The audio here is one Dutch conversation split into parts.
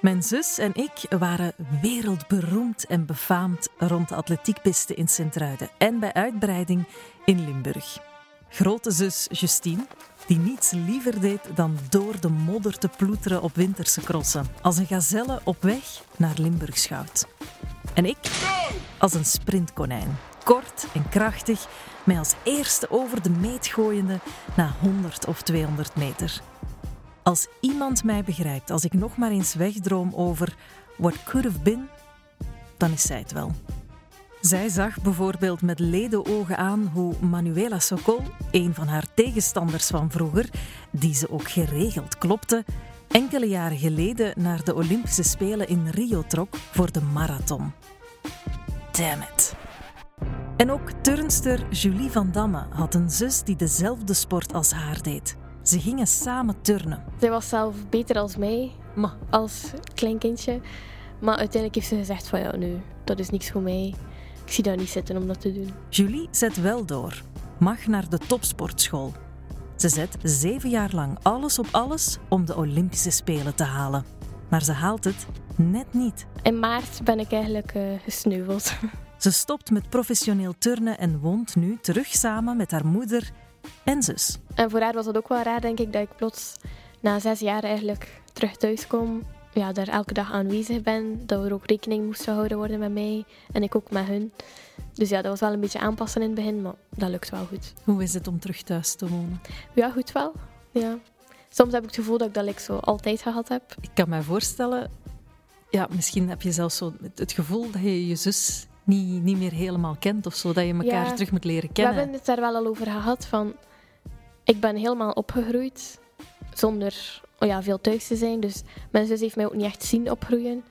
Mijn zus en ik waren wereldberoemd en befaamd rond de atletiekpiste in Sint-Truiden en bij uitbreiding in Limburg. Grote zus Justine, die niets liever deed dan door de modder te ploeteren op winterse crossen, als een gazelle op weg naar Limburgschout. En ik als een sprintkonijn, kort en krachtig, mij als eerste over de meet gooiende na 100 of 200 meter. Als iemand mij begrijpt, als ik nog maar eens wegdroom over what could have been, dan is zij het wel. Zij zag bijvoorbeeld met ledenogen aan hoe Manuela Sokol, een van haar tegenstanders van vroeger, die ze ook geregeld klopte, enkele jaren geleden naar de Olympische Spelen in Rio trok voor de marathon. Damn it. En ook turnster Julie van Damme had een zus die dezelfde sport als haar deed. Ze gingen samen turnen. Zij was zelf beter als mij, Maar als klein kindje. Maar uiteindelijk heeft ze gezegd van ja, nu, dat is niks voor mij. Ik zie daar niet zitten om dat te doen. Julie zet wel door. Mag naar de topsportschool. Ze zet zeven jaar lang alles op alles om de Olympische Spelen te halen. Maar ze haalt het net niet. In maart ben ik eigenlijk eh, gesneuveld. Ze stopt met professioneel turnen en woont nu terug samen met haar moeder en zus. En voor haar was het ook wel raar, denk ik, dat ik plots na zes jaar eigenlijk terug thuis kom. Ja, daar elke dag aanwezig ben. Dat er ook rekening moest gehouden worden met mij. En ik ook met hun. Dus ja, dat was wel een beetje aanpassen in het begin, maar dat lukt wel goed. Hoe is het om terug thuis te wonen? Ja, goed wel. Ja. Soms heb ik het gevoel dat ik dat like, zo altijd gehad heb. Ik kan me voorstellen, ja, misschien heb je zelfs zo het- het gevoel dat je je zus niet, niet meer helemaal kent of zo, dat je elkaar Ja. terug moet leren We kennen. hebben het daar wel al over gehad. Van, ik ben helemaal opgegroeid zonder oh ja, veel thuis te zijn. Dus mijn zus heeft mij ook niet echt zien opgroeien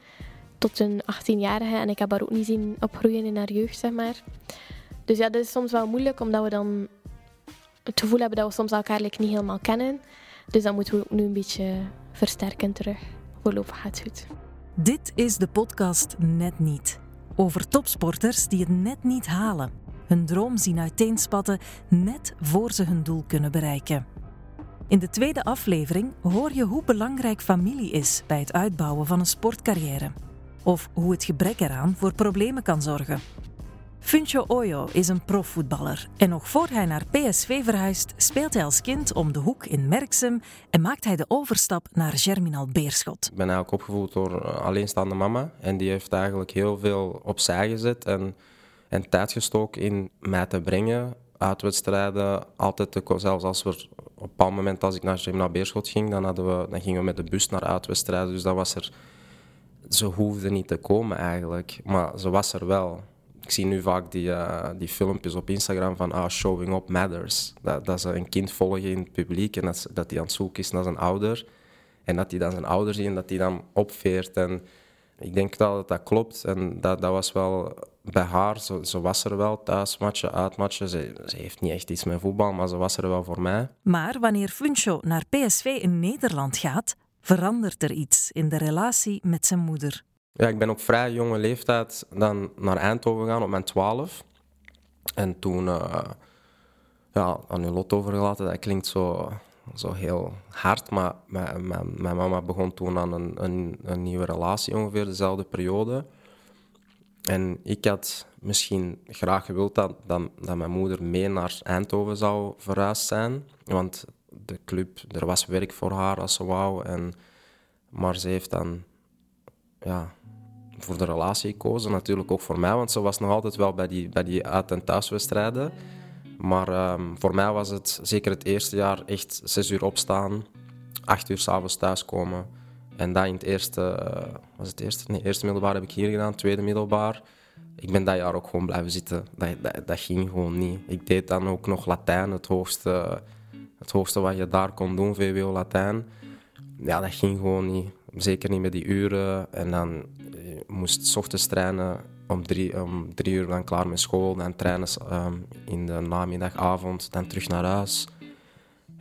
tot een 18-jarige. En ik heb haar ook niet zien opgroeien in haar jeugd, zeg maar. Dus ja, dat is soms wel moeilijk, omdat we dan het gevoel hebben dat we soms elkaar like, niet helemaal kennen. Dus dat moeten we ook nu een beetje versterken terug. Voorlopig gaat het goed. Dit is de podcast Net Niet. Over topsporters die het net niet halen. Hun droom zien uiteenspatten net voor ze hun doel kunnen bereiken. In de tweede aflevering hoor je hoe belangrijk familie is bij het uitbouwen van een sportcarrière. Of hoe het gebrek eraan voor problemen kan zorgen. Funcho Oyo is een profvoetballer en nog voor hij naar PSV verhuist speelt hij als kind om de hoek in Merksem en maakt hij de overstap naar Germinal Beerschot. Ik ben eigenlijk opgevoed door een alleenstaande mama. En die heeft eigenlijk heel veel opzij gezet en, en tijd gestoken in mij te brengen. Uitwedstrijden, altijd zelfs als we op een bepaald moment als ik naar Germinal Beerschot ging, dan, hadden we, dan gingen we met de bus naar uitwedstrijden. Dus dat was er... Ze hoefde niet te komen eigenlijk, maar ze was er wel. Ik zie nu vaak die, eh, die filmpjes op Instagram van ah, showing up matters. Dat, dat ze een kind volgen in het publiek en dat, dat die aan het zoeken is naar zijn ouder. En dat hij dan zijn ouder ziet en dat hij dan opveert. En ik denk wel dat dat klopt. En dat, dat was wel bij haar. Ze, ze was er wel thuismatchen, uitmatchen. Ze, ze heeft niet echt iets met voetbal, maar ze was er wel voor mij. Maar wanneer Funcho naar PSV in Nederland gaat, verandert er iets in de relatie met zijn moeder. Ja, ik ben op vrij jonge leeftijd dan naar Eindhoven gegaan op mijn 12. En toen eh, ja, aan uw lot overgelaten. Dat klinkt zo, zo heel hard, maar mijn mama begon toen aan een, een, een nieuwe relatie ongeveer dezelfde periode. En ik had misschien graag gewild dat, dat, dat mijn moeder mee naar Eindhoven zou verhuisd zijn. Want de club, er was werk voor haar als ze wou. En, maar ze heeft dan ja, voor de relatie gekozen. Natuurlijk ook voor mij, want ze was nog altijd wel bij die, bij die uit- en thuiswedstrijden. Maar ehm, voor mij was het zeker het eerste jaar echt zes uur opstaan, acht uur s'avonds thuiskomen. En dat in het eerste, eh, was het eerste? Nee, eerste middelbaar heb ik hier gedaan, tweede middelbaar. Ik ben dat jaar ook gewoon blijven zitten. Dat, dat, ging gewoon niet. Ik deed dan ook nog Latijn, het hoogste, het hoogste wat je daar kon doen, VWO Latijn. Ja, dat ging gewoon niet. Zeker niet met die uren. En dan eh, moest 's ochtends trainen om drie, om drie uur dan klaar met school. Dan trainen ehm, in de namiddag, avond, dan terug naar huis.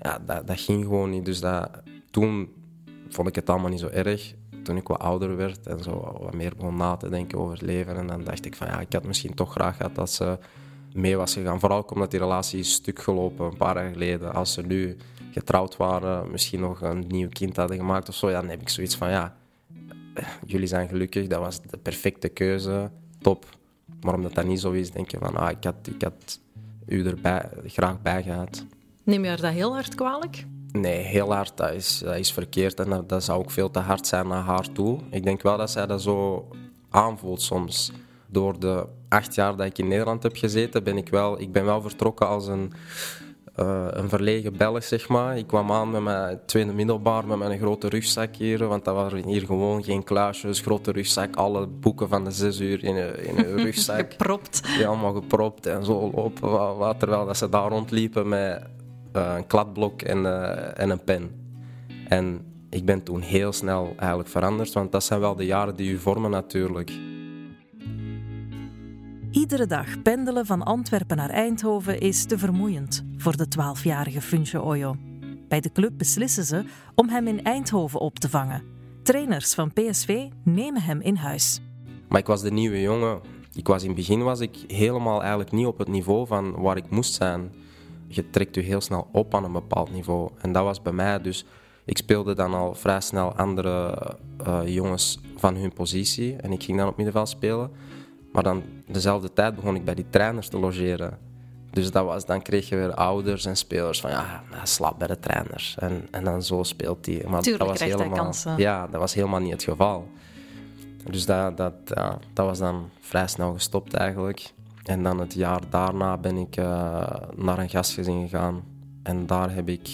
Ja, dat, dat ging gewoon niet. Dus dat, toen vond ik het allemaal niet zo erg. Toen ik wat ouder werd en zo wat meer begon na te denken over het leven. En dan dacht ik van ja, ik had misschien toch graag gehad dat ze mee was gegaan. Vooral ook omdat die relatie is stuk gelopen een paar jaar geleden. Als ze nu getrouwd waren, misschien nog een nieuw kind hadden gemaakt of zo, dan heb ik zoiets van ja, jullie zijn gelukkig, dat was de perfecte keuze, top. Maar omdat dat niet zo is, denk je van, ah, ik had, ik had u erbij graag bij gehad. Neem je haar dat heel hard kwalijk? Nee, heel hard, dat is, dat is verkeerd en dat, dat zou ook veel te hard zijn naar haar toe. Ik denk wel dat zij dat zo aanvoelt soms. Door de acht jaar dat ik in Nederland heb gezeten, ben ik wel, ik ben wel vertrokken als een, uh, een verlegen Belg, zeg maar. Ik kwam aan met mijn tweede middelbaar met mijn grote rugzak hier, want dat waren hier gewoon geen kluisjes, grote rugzak, alle boeken van de zes uur in een, in een rugzak. gepropt. Ja, allemaal gepropt en zo lopen, wat, terwijl dat ze daar rondliepen met uh, een kladblok en, uh, en een pen. En ik ben toen heel snel eigenlijk veranderd, want dat zijn wel de jaren die u vormen natuurlijk. Iedere dag pendelen van Antwerpen naar Eindhoven is te vermoeiend voor de 12-jarige Funche Oyo. Bij de club beslissen ze om hem in Eindhoven op te vangen. Trainers van PSV nemen hem in huis. Maar ik was de nieuwe jongen. Ik was in het begin was ik helemaal eigenlijk niet op het niveau van waar ik moest zijn. Je trekt je heel snel op aan een bepaald niveau. En dat was bij mij dus ik speelde dan al vrij snel andere uh, jongens van hun positie en ik ging dan op middenveld spelen. Maar dan dezelfde tijd begon ik bij die trainers te logeren. Dus dat was, dan kreeg je weer ouders en spelers van ja, slaap bij de trainers. En, en dan zo speelt hij. Maar Tuurlijk dat was helemaal, kansen. Ja, dat was helemaal niet het geval. Dus dat, dat, ja, dat was dan vrij snel gestopt eigenlijk. En dan het jaar daarna ben ik uh, naar een gastgezin gegaan. En daar heb ik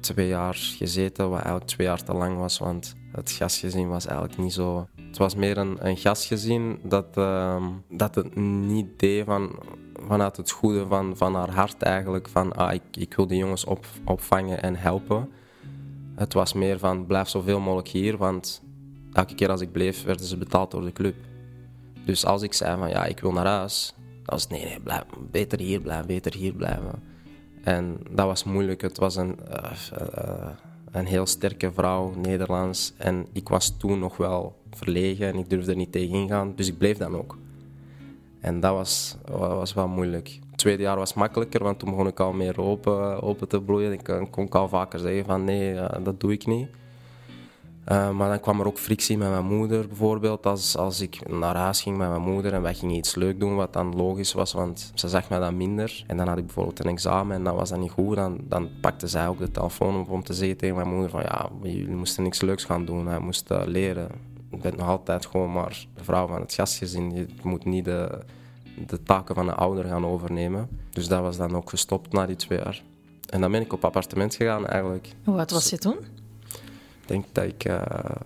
twee jaar gezeten, wat eigenlijk twee jaar te lang was, want het gastgezin was eigenlijk niet zo... Het was meer een, een gastgezin dat, uh, dat het niet deed van, vanuit het goede van, van haar hart eigenlijk, van ah, ik, ik wil de jongens op, opvangen en helpen. Het was meer van blijf zoveel mogelijk hier, want elke keer als ik bleef werden ze betaald door de club. Dus als ik zei van ja, ik wil naar huis, dan was het nee, nee, blijf, beter hier blijven, beter hier blijven. En dat was moeilijk. Het was een, uh, uh, een heel sterke vrouw, Nederlands. En ik was toen nog wel verlegen en ik durfde er niet tegen ingaan. Dus ik bleef dan ook. En dat was, was wel moeilijk. Het tweede jaar was makkelijker, want toen begon ik al meer open, open te bloeien. Ik kon ik al vaker zeggen van nee, dat doe ik niet. Uh, maar dan kwam er ook frictie met mijn moeder bijvoorbeeld. Als, als ik naar huis ging met mijn moeder en wij gingen iets leuk doen, wat dan logisch was, want ze zag mij dan minder. En dan had ik bijvoorbeeld een examen en dat was dan niet goed. Dan, dan pakte zij ook de telefoon op om te zeggen tegen mijn moeder van ja, jullie moesten niks leuks gaan doen. Hij moest leren. Ik ben nog altijd gewoon maar de vrouw van het gastgezin. Je moet niet de, de taken van een ouder gaan overnemen. Dus dat was dan ook gestopt na die twee jaar. En dan ben ik op appartement gegaan eigenlijk. Hoe oud was je toen? denk dat ik uh, eh,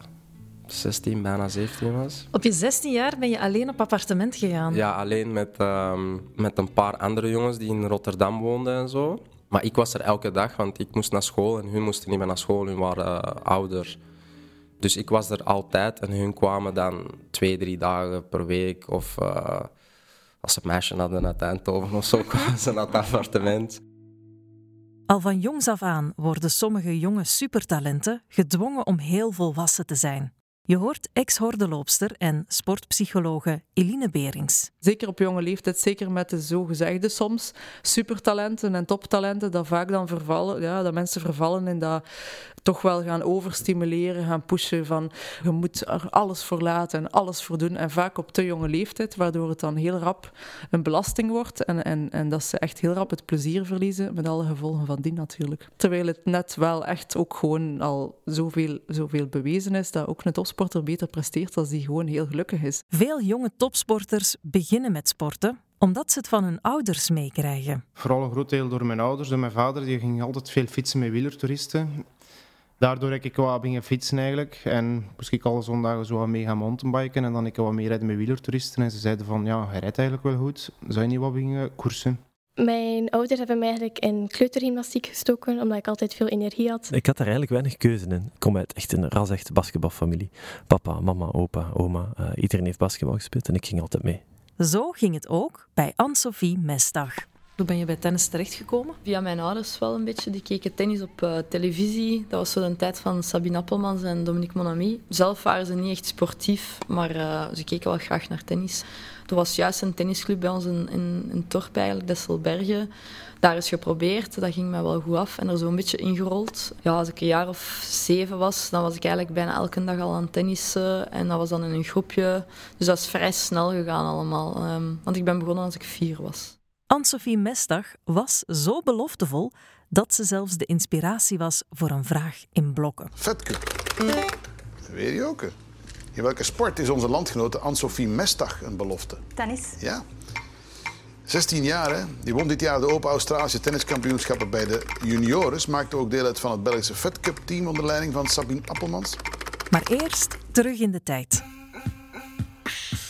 16, bijna 17 was. Op je 16 jaar ben je alleen op appartement gegaan? Ja, alleen met, um, met een paar andere jongens die in Rotterdam woonden en zo. Maar ik was er elke dag, want ik moest naar school en hun moesten niet meer naar school, hun waren uh, ouder. Dus ik was er altijd en hun kwamen dan twee, drie dagen per week. Of uh, als ze meisje hadden uit Eindhoven of zo, kwamen ze naar het appartement. Al van jongs af aan worden sommige jonge supertalenten gedwongen om heel volwassen te zijn. Je hoort ex-hordeloopster en sportpsychologe Eline Berings. Zeker op jonge leeftijd, zeker met de zogezegde soms supertalenten en toptalenten, dat vaak dan vervallen, ja, dat mensen vervallen in dat toch wel gaan overstimuleren, gaan pushen van je moet er alles voor laten en alles voor doen. En vaak op te jonge leeftijd, waardoor het dan heel rap een belasting wordt en, en, en dat ze echt heel rap het plezier verliezen, met alle gevolgen van die natuurlijk. Terwijl het net wel echt ook gewoon al zoveel, zoveel bewezen is dat ook een topsporter beter presteert als die gewoon heel gelukkig is. Veel jonge topsporters beginnen met sporten omdat ze het van hun ouders meekrijgen. Vooral een groot deel door mijn ouders. Door mijn vader die ging altijd veel fietsen met wielertoeristen daardoor heb ik wat beginnen fietsen eigenlijk. En moest ik alle zondagen zo wat mee gaan mountainbiken. En dan ik wat meer rijden met wielertoeristen. En ze zeiden van, ja, hij rijdt eigenlijk wel goed. Zou je niet wat beginnen koersen? Mijn ouders hebben mij eigenlijk in kleutergymnastiek gestoken, omdat ik altijd veel energie had. Ik had daar eigenlijk weinig keuze in. Ik kom uit echt een ras-echt basketbalfamilie. Papa, mama, opa, oma, uh, iedereen heeft basketbal gespeeld en ik ging altijd mee. Zo ging het ook bij Anne-Sophie Mestag. Hoe ben je bij tennis terechtgekomen? Via mijn ouders wel een beetje. Die keken tennis op uh, televisie. Dat was zo de tijd van Sabine Appelmans en Dominique Monami. Zelf waren ze niet echt sportief, maar uh, ze keken wel graag naar tennis. Er was juist een tennisclub bij ons in, in, Torp, eigenlijk, Desselbergen. Daar is geprobeerd, dat ging mij wel goed af en er zo een beetje ingerold. Ja, als ik een jaar of zeven was, dan was ik eigenlijk bijna elke dag al aan tennissen. En dat was dan in een groepje. Dus dat is vrij snel gegaan allemaal. Um, want ik ben begonnen als ik vier was. Anne-Sophie Mestag was zo beloftevol dat ze zelfs de inspiratie was voor een vraag in blokken. Vetcup. Weet je ook. In welke sport is onze landgenote Anne-Sophie Mestag een belofte? Tennis. Ja. 16 jaar, hè? Die won dit jaar de Open Australische Tenniskampioenschappen bij de juniores. Maakte ook deel uit van het Belgische Fed Cup team onder leiding van Sabine Appelmans. Maar eerst terug in de tijd.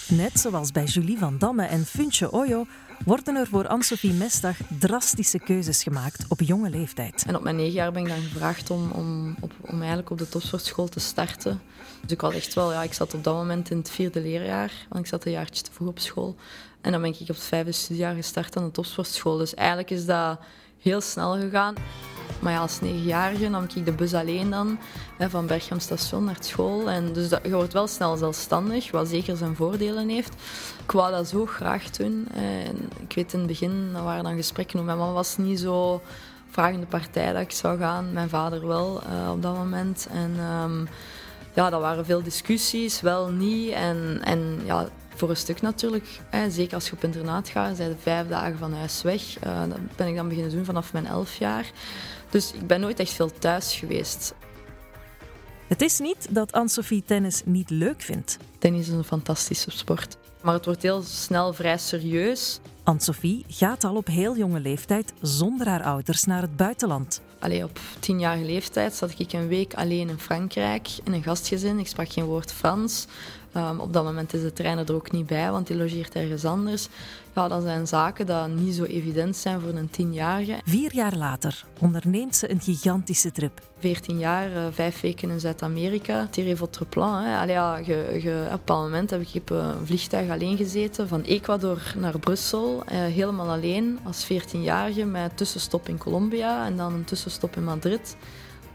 Net zoals bij Julie van Damme en Funche Oyo worden er voor Anne-Sophie Mestag drastische keuzes gemaakt op jonge leeftijd. En op mijn negen jaar ben ik dan gevraagd om, om, op, om eigenlijk op de topsportschool te starten. Dus ik had echt wel, ja, ik zat op dat moment in het vierde leerjaar, want ik zat een jaartje te vroeg op school. En dan ben ik op het vijfde studiejaar gestart aan de topsportschool. Dus eigenlijk is dat heel snel gegaan. Maar ja, als negenjarige nam ik de bus alleen dan, hè, van Berchem station naar school. En dus dat, je wordt wel snel zelfstandig, wat zeker zijn voordelen heeft. Ik wou dat zo graag doen. En ik weet in het begin, dat waren dan gesprekken, mijn mama was niet zo vragende partij dat ik zou gaan. Mijn vader wel uh, op dat moment. En um, ja, dat waren veel discussies, wel niet. En, en ja, voor een stuk natuurlijk. Hè. Zeker als je op internaat gaat, zijn vijf dagen van huis weg. Uh, dat ben ik dan beginnen doen vanaf mijn elf jaar. Dus ik ben nooit echt veel thuis geweest. Het is niet dat Anne-Sophie tennis niet leuk vindt. Tennis is een fantastische sport. Maar het wordt heel snel vrij serieus. Anne-Sophie gaat al op heel jonge leeftijd zonder haar ouders naar het buitenland. Allee, op tienjarige leeftijd zat ik een week alleen in Frankrijk in een gastgezin. Ik sprak geen woord Frans. Um, op dat moment is de trainer er ook niet bij, want die logeert ergens anders. Ja, dat zijn zaken die niet zo evident zijn voor een tienjarige. Vier jaar later onderneemt ze een gigantische trip. 14 jaar, uh, vijf weken in Zuid-Amerika. Votre plan. Hè. Allee, ja, ge, ge, op een bepaald moment heb ik op een vliegtuig alleen gezeten. Van Ecuador naar Brussel. Uh, helemaal alleen als 14-jarige met tussenstop in Colombia en dan een tussenstop in Madrid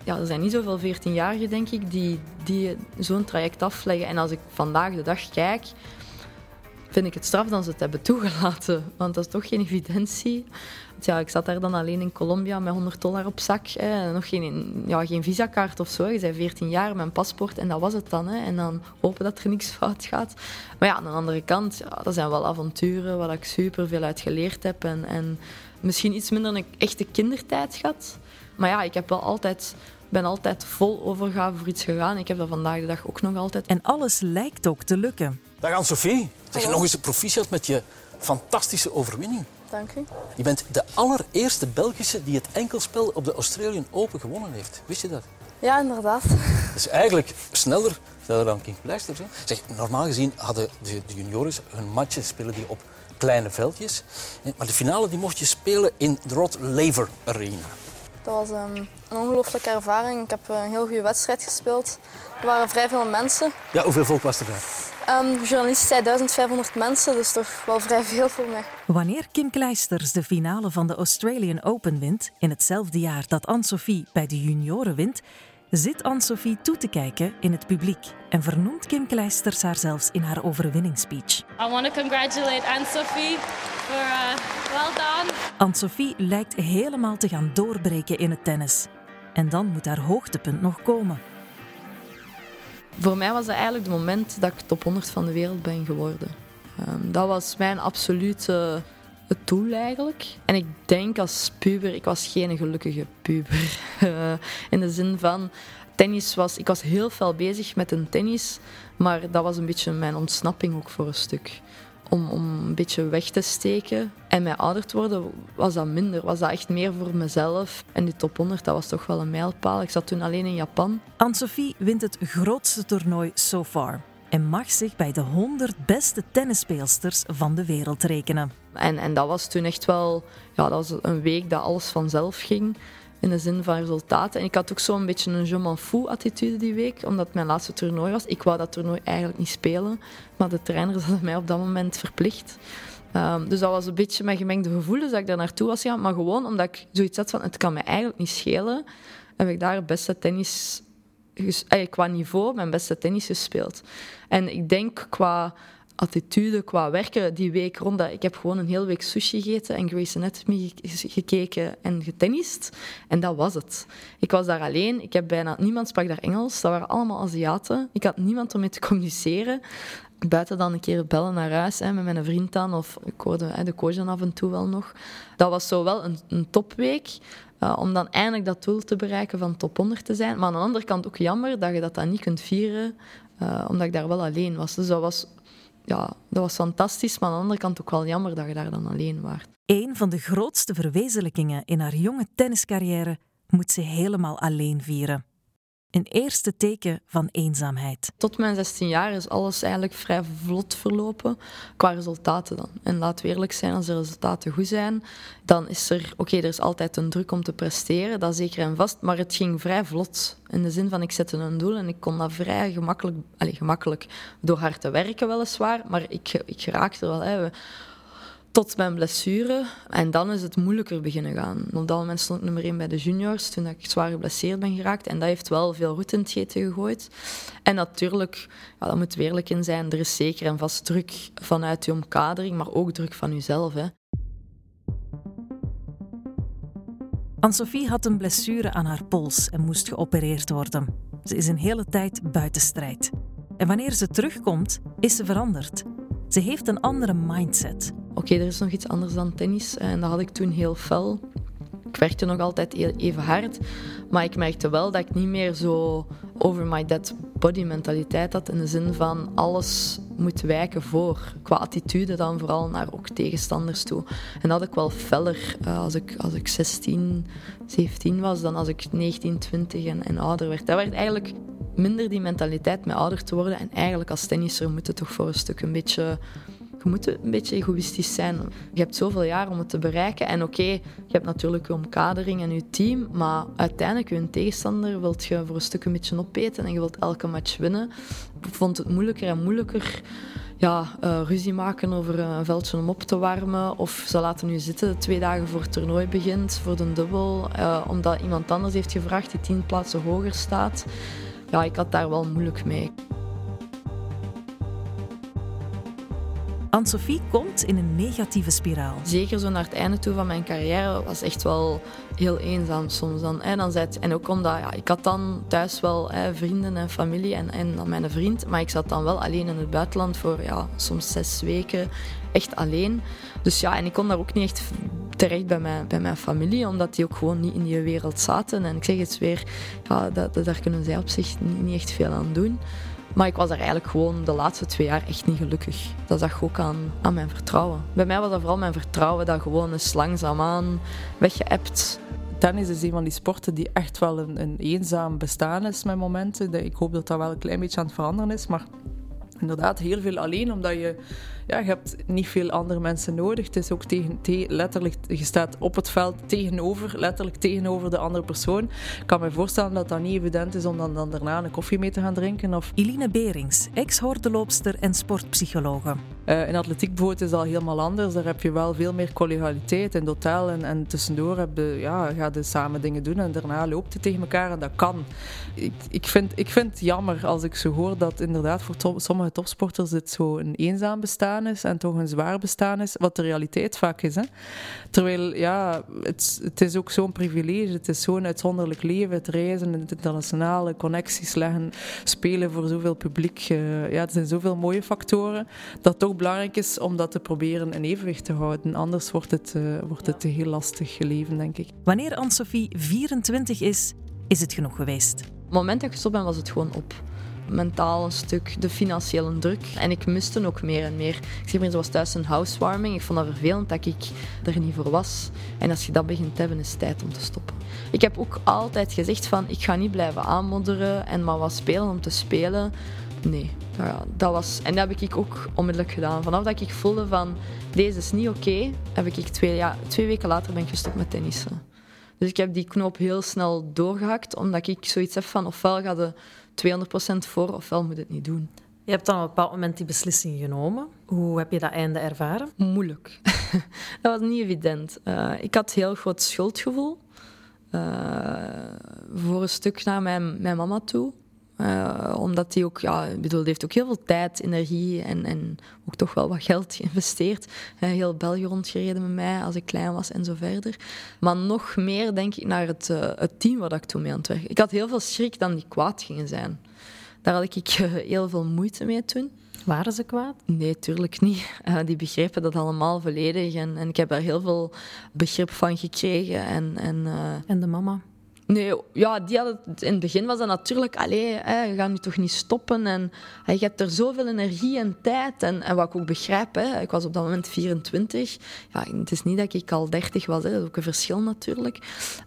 ja, er zijn niet zoveel 14-jarigen, denk ik, die, die zo'n traject afleggen. En als ik vandaag de dag kijk, vind ik het straf dat ze het hebben toegelaten. Want dat is toch geen evidentie. Want ja, ik zat daar dan alleen in Colombia met 100 dollar op zak. Hè. Nog geen, ja, geen visakaart of zo. Je bent 14 jaar, mijn paspoort en dat was het dan. Hè. En dan hopen dat er niks fout gaat. Maar ja, aan de andere kant, ja, dat zijn wel avonturen waar ik super veel uit geleerd heb. En, en misschien iets minder een echte kindertijd gehad. Maar ja, ik heb wel altijd ben altijd vol overgave voor iets gegaan. Ik heb dat vandaag de dag ook nog altijd. En alles lijkt ook te lukken. Dag Anne-Sophie. Zeg nog eens een proficiat met je fantastische overwinning. Dank u. Je bent de allereerste Belgische die het enkelspel op de Australian Open gewonnen heeft. Wist je dat? Ja, inderdaad. Dat is eigenlijk sneller, sneller dan King Pleisters. Zeg, normaal gezien hadden de, de juniores hun matchen spelen die op kleine veldjes. Maar de finale die mocht je spelen in de Rod Laver Arena. Dat was um, een ongelooflijke ervaring. Ik heb een heel goede wedstrijd gespeeld. Er waren vrij veel mensen. Ja, hoeveel volk was er daar? Um, de journalist zei 1500 mensen, dus toch wel vrij veel voor mij. Wanneer Kim Kleisters de finale van de Australian Open wint, in hetzelfde jaar dat Anne-Sophie bij de junioren wint, zit Anne-Sophie toe te kijken in het publiek en vernoemt Kim Kleisters haar zelfs in haar overwinningsspeech. I want to congratulate Anne-Sophie for uh, well done. Anne-Sophie lijkt helemaal te gaan doorbreken in het tennis. En dan moet haar hoogtepunt nog komen. Voor mij was dat eigenlijk het moment dat ik top 100 van de wereld ben geworden. Um, dat was mijn absolute het doel eigenlijk. En ik denk als puber, ik was geen gelukkige puber. Uh, in de zin van, tennis was, ik was heel veel bezig met een tennis, maar dat was een beetje mijn ontsnapping ook voor een stuk. Om, om een beetje weg te steken. En mij ouder te worden was dat minder. Was dat echt meer voor mezelf. En die top 100, dat was toch wel een mijlpaal. Ik zat toen alleen in Japan. Anne-Sophie wint het grootste toernooi so far en mag zich bij de 100 beste tennisspeelsters van de wereld rekenen. En, en dat was toen echt wel ja, dat was een week dat alles vanzelf ging. In de zin van resultaten. En ik had ook zo'n beetje een je m'en fous attitude die week, omdat mijn laatste toernooi was. Ik wou dat toernooi eigenlijk niet spelen, maar de trainers hadden mij op dat moment verplicht. Ehm, dus dat was een beetje mijn gemengde gevoelens dat ik daar naartoe was gegaan. Maar gewoon omdat ik zoiets had van, het kan me eigenlijk niet schelen, heb ik daar het beste tennis... qua niveau mijn beste tennis gespeeld. En ik denk qua attitude, qua werken, die week rond. Ik heb gewoon een hele week sushi gegeten en Grey's Anatomy gekeken en getennist. En dat was het. Ik was daar alleen. Ik heb bijna... Niemand sprak daar Engels. Dat waren allemaal Aziaten. Ik had niemand om mee te communiceren. Buiten dan een keer bellen naar huis hè, met mijn vriend dan. Of ik hoorde hè, de dan af en toe wel nog. Dat was zo wel een, een topweek. Uh, om dan eindelijk dat doel te bereiken van top 100 te zijn. Maar aan de andere kant ook jammer dat je dat dan niet kunt vieren. Uh, omdat ik daar wel alleen was. Dus dat was ja, dat was fantastisch, maar aan de andere kant ook wel jammer dat je daar dan alleen was. Een van de grootste verwezenlijkingen in haar jonge tenniscarrière moet ze helemaal alleen vieren een eerste teken van eenzaamheid. Tot mijn 16 jaar is alles eigenlijk vrij vlot verlopen qua resultaten dan. En laat we eerlijk zijn, als de resultaten goed zijn, dan is er, oké, er is altijd een druk om te presteren, dat zeker en vast, maar het ging vrij vlot. In de zin van, ik zette een doel en ik kon dat vrij gemakkelijk, allez, gemakkelijk door hard te werken weliswaar, maar ik, ik geraakte er wel. Hè tot mijn blessure. En dan is het moeilijker beginnen gaan. Op dat moment stond ik nummer 1 bij de juniors, toen ik zwaar geblesseerd ben geraakt. En dat heeft wel veel roet in het eten gegooid. En natuurlijk, ja, daar moeten we eerlijk in zijn, er is zeker en vast druk vanuit je omkadering, maar ook druk van jezelf. Hè. Anne-Sophie had een blessure aan haar pols en moest geopereerd worden. Ze is een hele tijd buiten strijd. En wanneer ze terugkomt, is ze veranderd. Ze heeft een andere mindset. Oké, er is nog iets anders dan tennis en dat had ik toen heel fel. Ik werkte nog altijd e- even hard, maar ik merkte wel dat ik niet meer zo over my dead body mentaliteit had. In de zin van alles moet wijken voor. Qua attitude dan vooral naar ook tegenstanders toe. En dat had ik wel feller uh, als, ik, als ik 16, 17 was dan als ik 19, 20 en, en ouder werd. Dat werd eigenlijk minder die mentaliteit met ouder te worden. En eigenlijk als tennisser moet het toch voor een stuk een beetje... Je moet een beetje egoïstisch zijn. Je hebt zoveel jaar om het te bereiken. En oké, je hebt natuurlijk je omkadering en je team. Maar uiteindelijk, je tegenstander wilt je voor een stuk een beetje opeten. En je wilt elke match winnen. Ik vond het moeilijker en moeilijker ja, uh, ruzie maken over een veldje om op te warmen. Of ze laten nu zitten twee dagen voor het toernooi begint, voor de dubbel. Uh, omdat iemand anders heeft gevraagd die tien plaatsen hoger staat ja, ik had daar wel moeilijk mee. Anne-Sophie komt in een negatieve spiraal. Zeker zo naar het einde toe van mijn carrière was echt wel heel eenzaam soms. Dan, hè, dan zat, en ook omdat ja, ik had dan thuis wel hè, vrienden en familie en, en dan mijn vriend, maar ik zat dan wel alleen in het buitenland voor ja, soms zes weken, echt alleen. Dus ja, en ik kon daar ook niet echt terecht bij mijn, mijn familie, omdat die ook gewoon niet in die wereld zaten. En ik zeg het weer, ja, dat, daar kunnen zij op zich niet, echt veel aan doen. Maar ik was daar eigenlijk gewoon de laatste twee jaar echt niet gelukkig. Dat zag ook aan, aan mijn vertrouwen. Bij mij was dat vooral mijn vertrouwen dat gewoon eens langzaamaan weggeëpt. Tennis is een van die sporten die echt wel een, een eenzaam bestaan is met momenten. Ik hoop dat dat wel een klein beetje aan het veranderen is, maar inderdaad heel veel alleen, omdat je ja, je hebt niet veel andere mensen nodig. Het is ook tegen, letterlijk, je staat op het veld tegenover, letterlijk tegenover de andere persoon. Ik kan me voorstellen dat dat niet evident is om dan, dan daarna een koffie mee te gaan drinken. Of... Eline Berings, ex-hordeloopster en sportpsychologe. Uh, in atletiek bijvoorbeeld is dat helemaal anders. Daar heb je wel veel meer collegialiteit in het hotel. En, en tussendoor heb je, ja, ga je samen dingen doen en daarna loopt het tegen elkaar en dat kan. Ik, ik, vind, ik vind het jammer als ik zo hoor dat inderdaad voor sommige topsporters dit zo een eenzaam bestaan is en toch een zwaar bestaan is, wat de realiteit vaak is. Hè. Terwijl, ja, het, het is ook zo'n privilege, het is zo'n uitzonderlijk leven, het reizen, het internationale connecties leggen, spelen voor zoveel publiek. Uh, ja, er zijn zoveel mooie factoren dat het toch belangrijk is om dat te proberen in evenwicht te houden. Anders wordt het, uh, wordt het een heel lastig leven, denk ik. Wanneer Anne-Sophie 24 is, is het genoeg geweest. het moment dat ik gestopt ben, was het gewoon op mentaal een stuk, de financiële druk. En ik miste ook meer en meer. Ik zeg maar, zoals thuis een housewarming. Ik vond dat vervelend dat ik er niet voor was. En als je dat begint te hebben, is het tijd om te stoppen. Ik heb ook altijd gezegd van, ik ga niet blijven aanmodderen en maar wat spelen om te spelen. Nee, dat was... En dat heb ik ook onmiddellijk gedaan. Vanaf dat ik voelde van, deze is niet oké, heb ik twee, ja, twee weken later ben ik gestopt met tennissen. Dus ik heb die knoop heel snel doorgehakt, omdat ik zoiets heb van, ofwel ga de 200% voor, ofwel moet het niet doen. Je hebt dan op een bepaald moment die beslissing genomen. Hoe heb je dat einde ervaren? Moeilijk. dat was niet evident. Uh, ik had heel groot schuldgevoel. Uh, voor een stuk naar mijn, mijn mama toe. Uh, omdat die ook, ja, ik bedoel, die heeft ook heel veel tijd, energie en, en ook toch wel wat geld geïnvesteerd. Uh, heel België rondgereden met mij als ik klein was en zo verder. Maar nog meer denk ik naar het, uh, het team waar ik toen mee aan het werken. Ik had heel veel schrik dat die kwaad gingen zijn. Daar had ik heel veel moeite mee toen. Waren ze kwaad? Nee, tuurlijk niet. die begrepen dat allemaal volledig. En, en ik heb daar heel veel begrip van gekregen. En, en, en de mama? Nee, ja, die had het, in het begin was dat natuurlijk, allee, hè, je gaat nu toch niet stoppen. En hè, je hebt er zoveel energie en tijd. En, en wat ik ook begrijp, hè, ik was op dat moment 24. Ja, het is niet dat ik al 30 was, hè, dat is ook een verschil natuurlijk.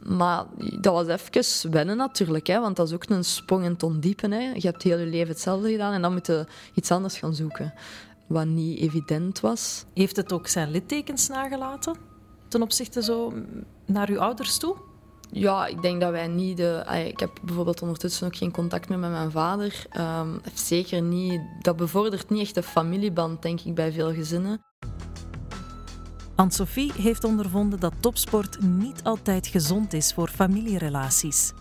Maar dat was even wennen natuurlijk, hè, want dat is ook een sprong in het ondiepen. Hè. Je hebt heel je leven hetzelfde gedaan en dan moet je iets anders gaan zoeken. Wat niet evident was. Heeft het ook zijn littekens nagelaten? Ten opzichte zo naar uw ouders toe? Ja, ik denk dat wij niet de. Ik heb bijvoorbeeld ondertussen ook geen contact meer met mijn vader. Um, zeker niet. Dat bevordert niet echt de familieband, denk ik, bij veel gezinnen. Anne-Sophie heeft ondervonden dat topsport niet altijd gezond is voor familierelaties.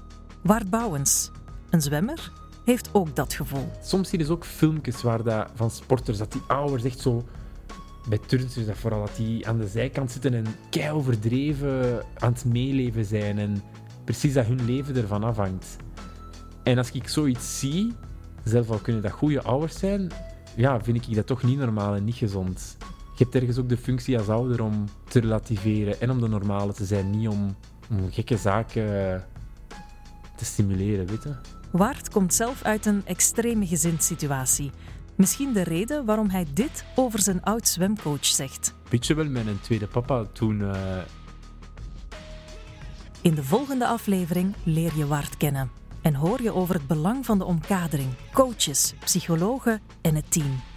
Wart Bouwens, een zwemmer, heeft ook dat gevoel. Soms zie je dus ook filmpjes waar dat, van sporters dat die ouders echt zo bij turnsters dat vooral dat die aan de zijkant zitten en kei overdreven aan het meeleven zijn en precies dat hun leven ervan afhangt. En als ik zoiets zie, zelf al kunnen dat goede ouders zijn, ja, vind ik dat toch niet normaal en niet gezond. Je hebt ergens ook de functie als ouder om te relativeren en om de normale te zijn, niet om, om gekke zaken te stimuleren, weet je. Wart komt zelf uit een extreme gezinssituatie. Misschien de reden waarom hij dit over zijn oud zwemcoach zegt. Beetje wel mijn tweede papa toen. Uh... In de volgende aflevering leer je Wart kennen en hoor je over het belang van de omkadering, coaches, psychologen en het team.